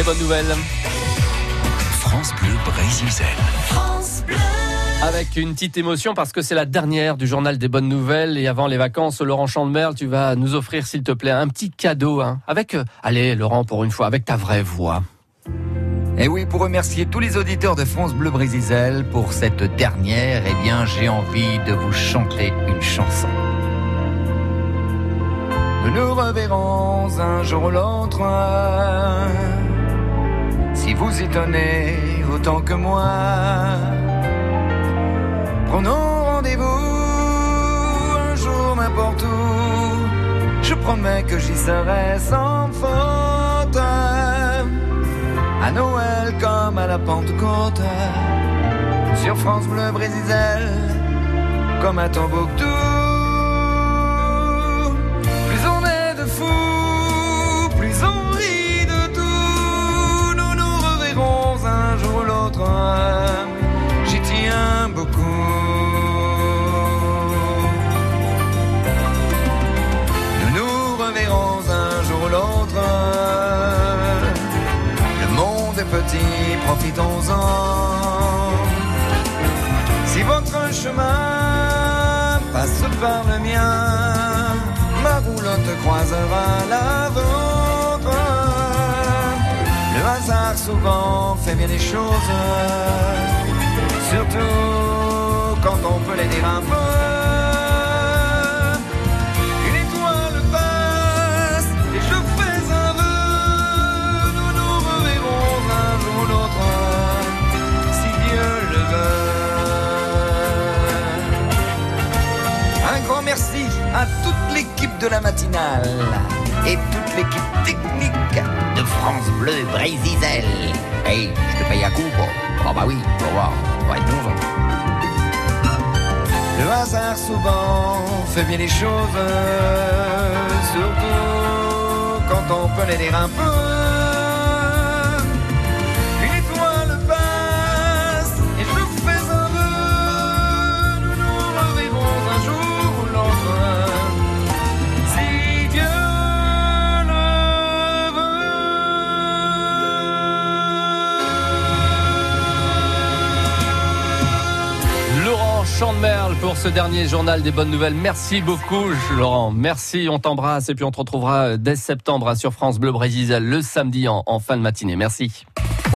Des bonnes nouvelles. France Bleu Brésil. Avec une petite émotion parce que c'est la dernière du journal des bonnes nouvelles et avant les vacances, Laurent Chandemerle, tu vas nous offrir s'il te plaît un petit cadeau hein, avec euh, allez Laurent pour une fois avec ta vraie voix. Et oui, pour remercier tous les auditeurs de France Bleu Brésil pour cette dernière, eh bien, j'ai envie de vous chanter une chanson. Nous nous reverrons un jour ou l'autre. Si vous y tenez autant que moi, prenons rendez-vous un jour n'importe où. Je promets que j'y serai sans faute. À Noël comme à la Pentecôte, sur France Bleu Brésil, comme à Tombouctou. Petit, profitons-en. Si votre chemin passe par le mien, ma roulotte croisera la vôtre. Le hasard souvent fait bien les choses, surtout quand on peut les dire un peu. De la matinale et toute l'équipe technique de France Bleu Brésil. Hey, je te paye à coup, bon. Oh bah oui, va voir, on va être nouveau. Le hasard souvent fait bien les choses, surtout quand on peut dire un peu. Laurent Chandemerle pour ce dernier journal des bonnes nouvelles. Merci beaucoup Laurent. Merci, on t'embrasse et puis on te retrouvera dès septembre sur France Bleu Brésil le samedi en fin de matinée. Merci.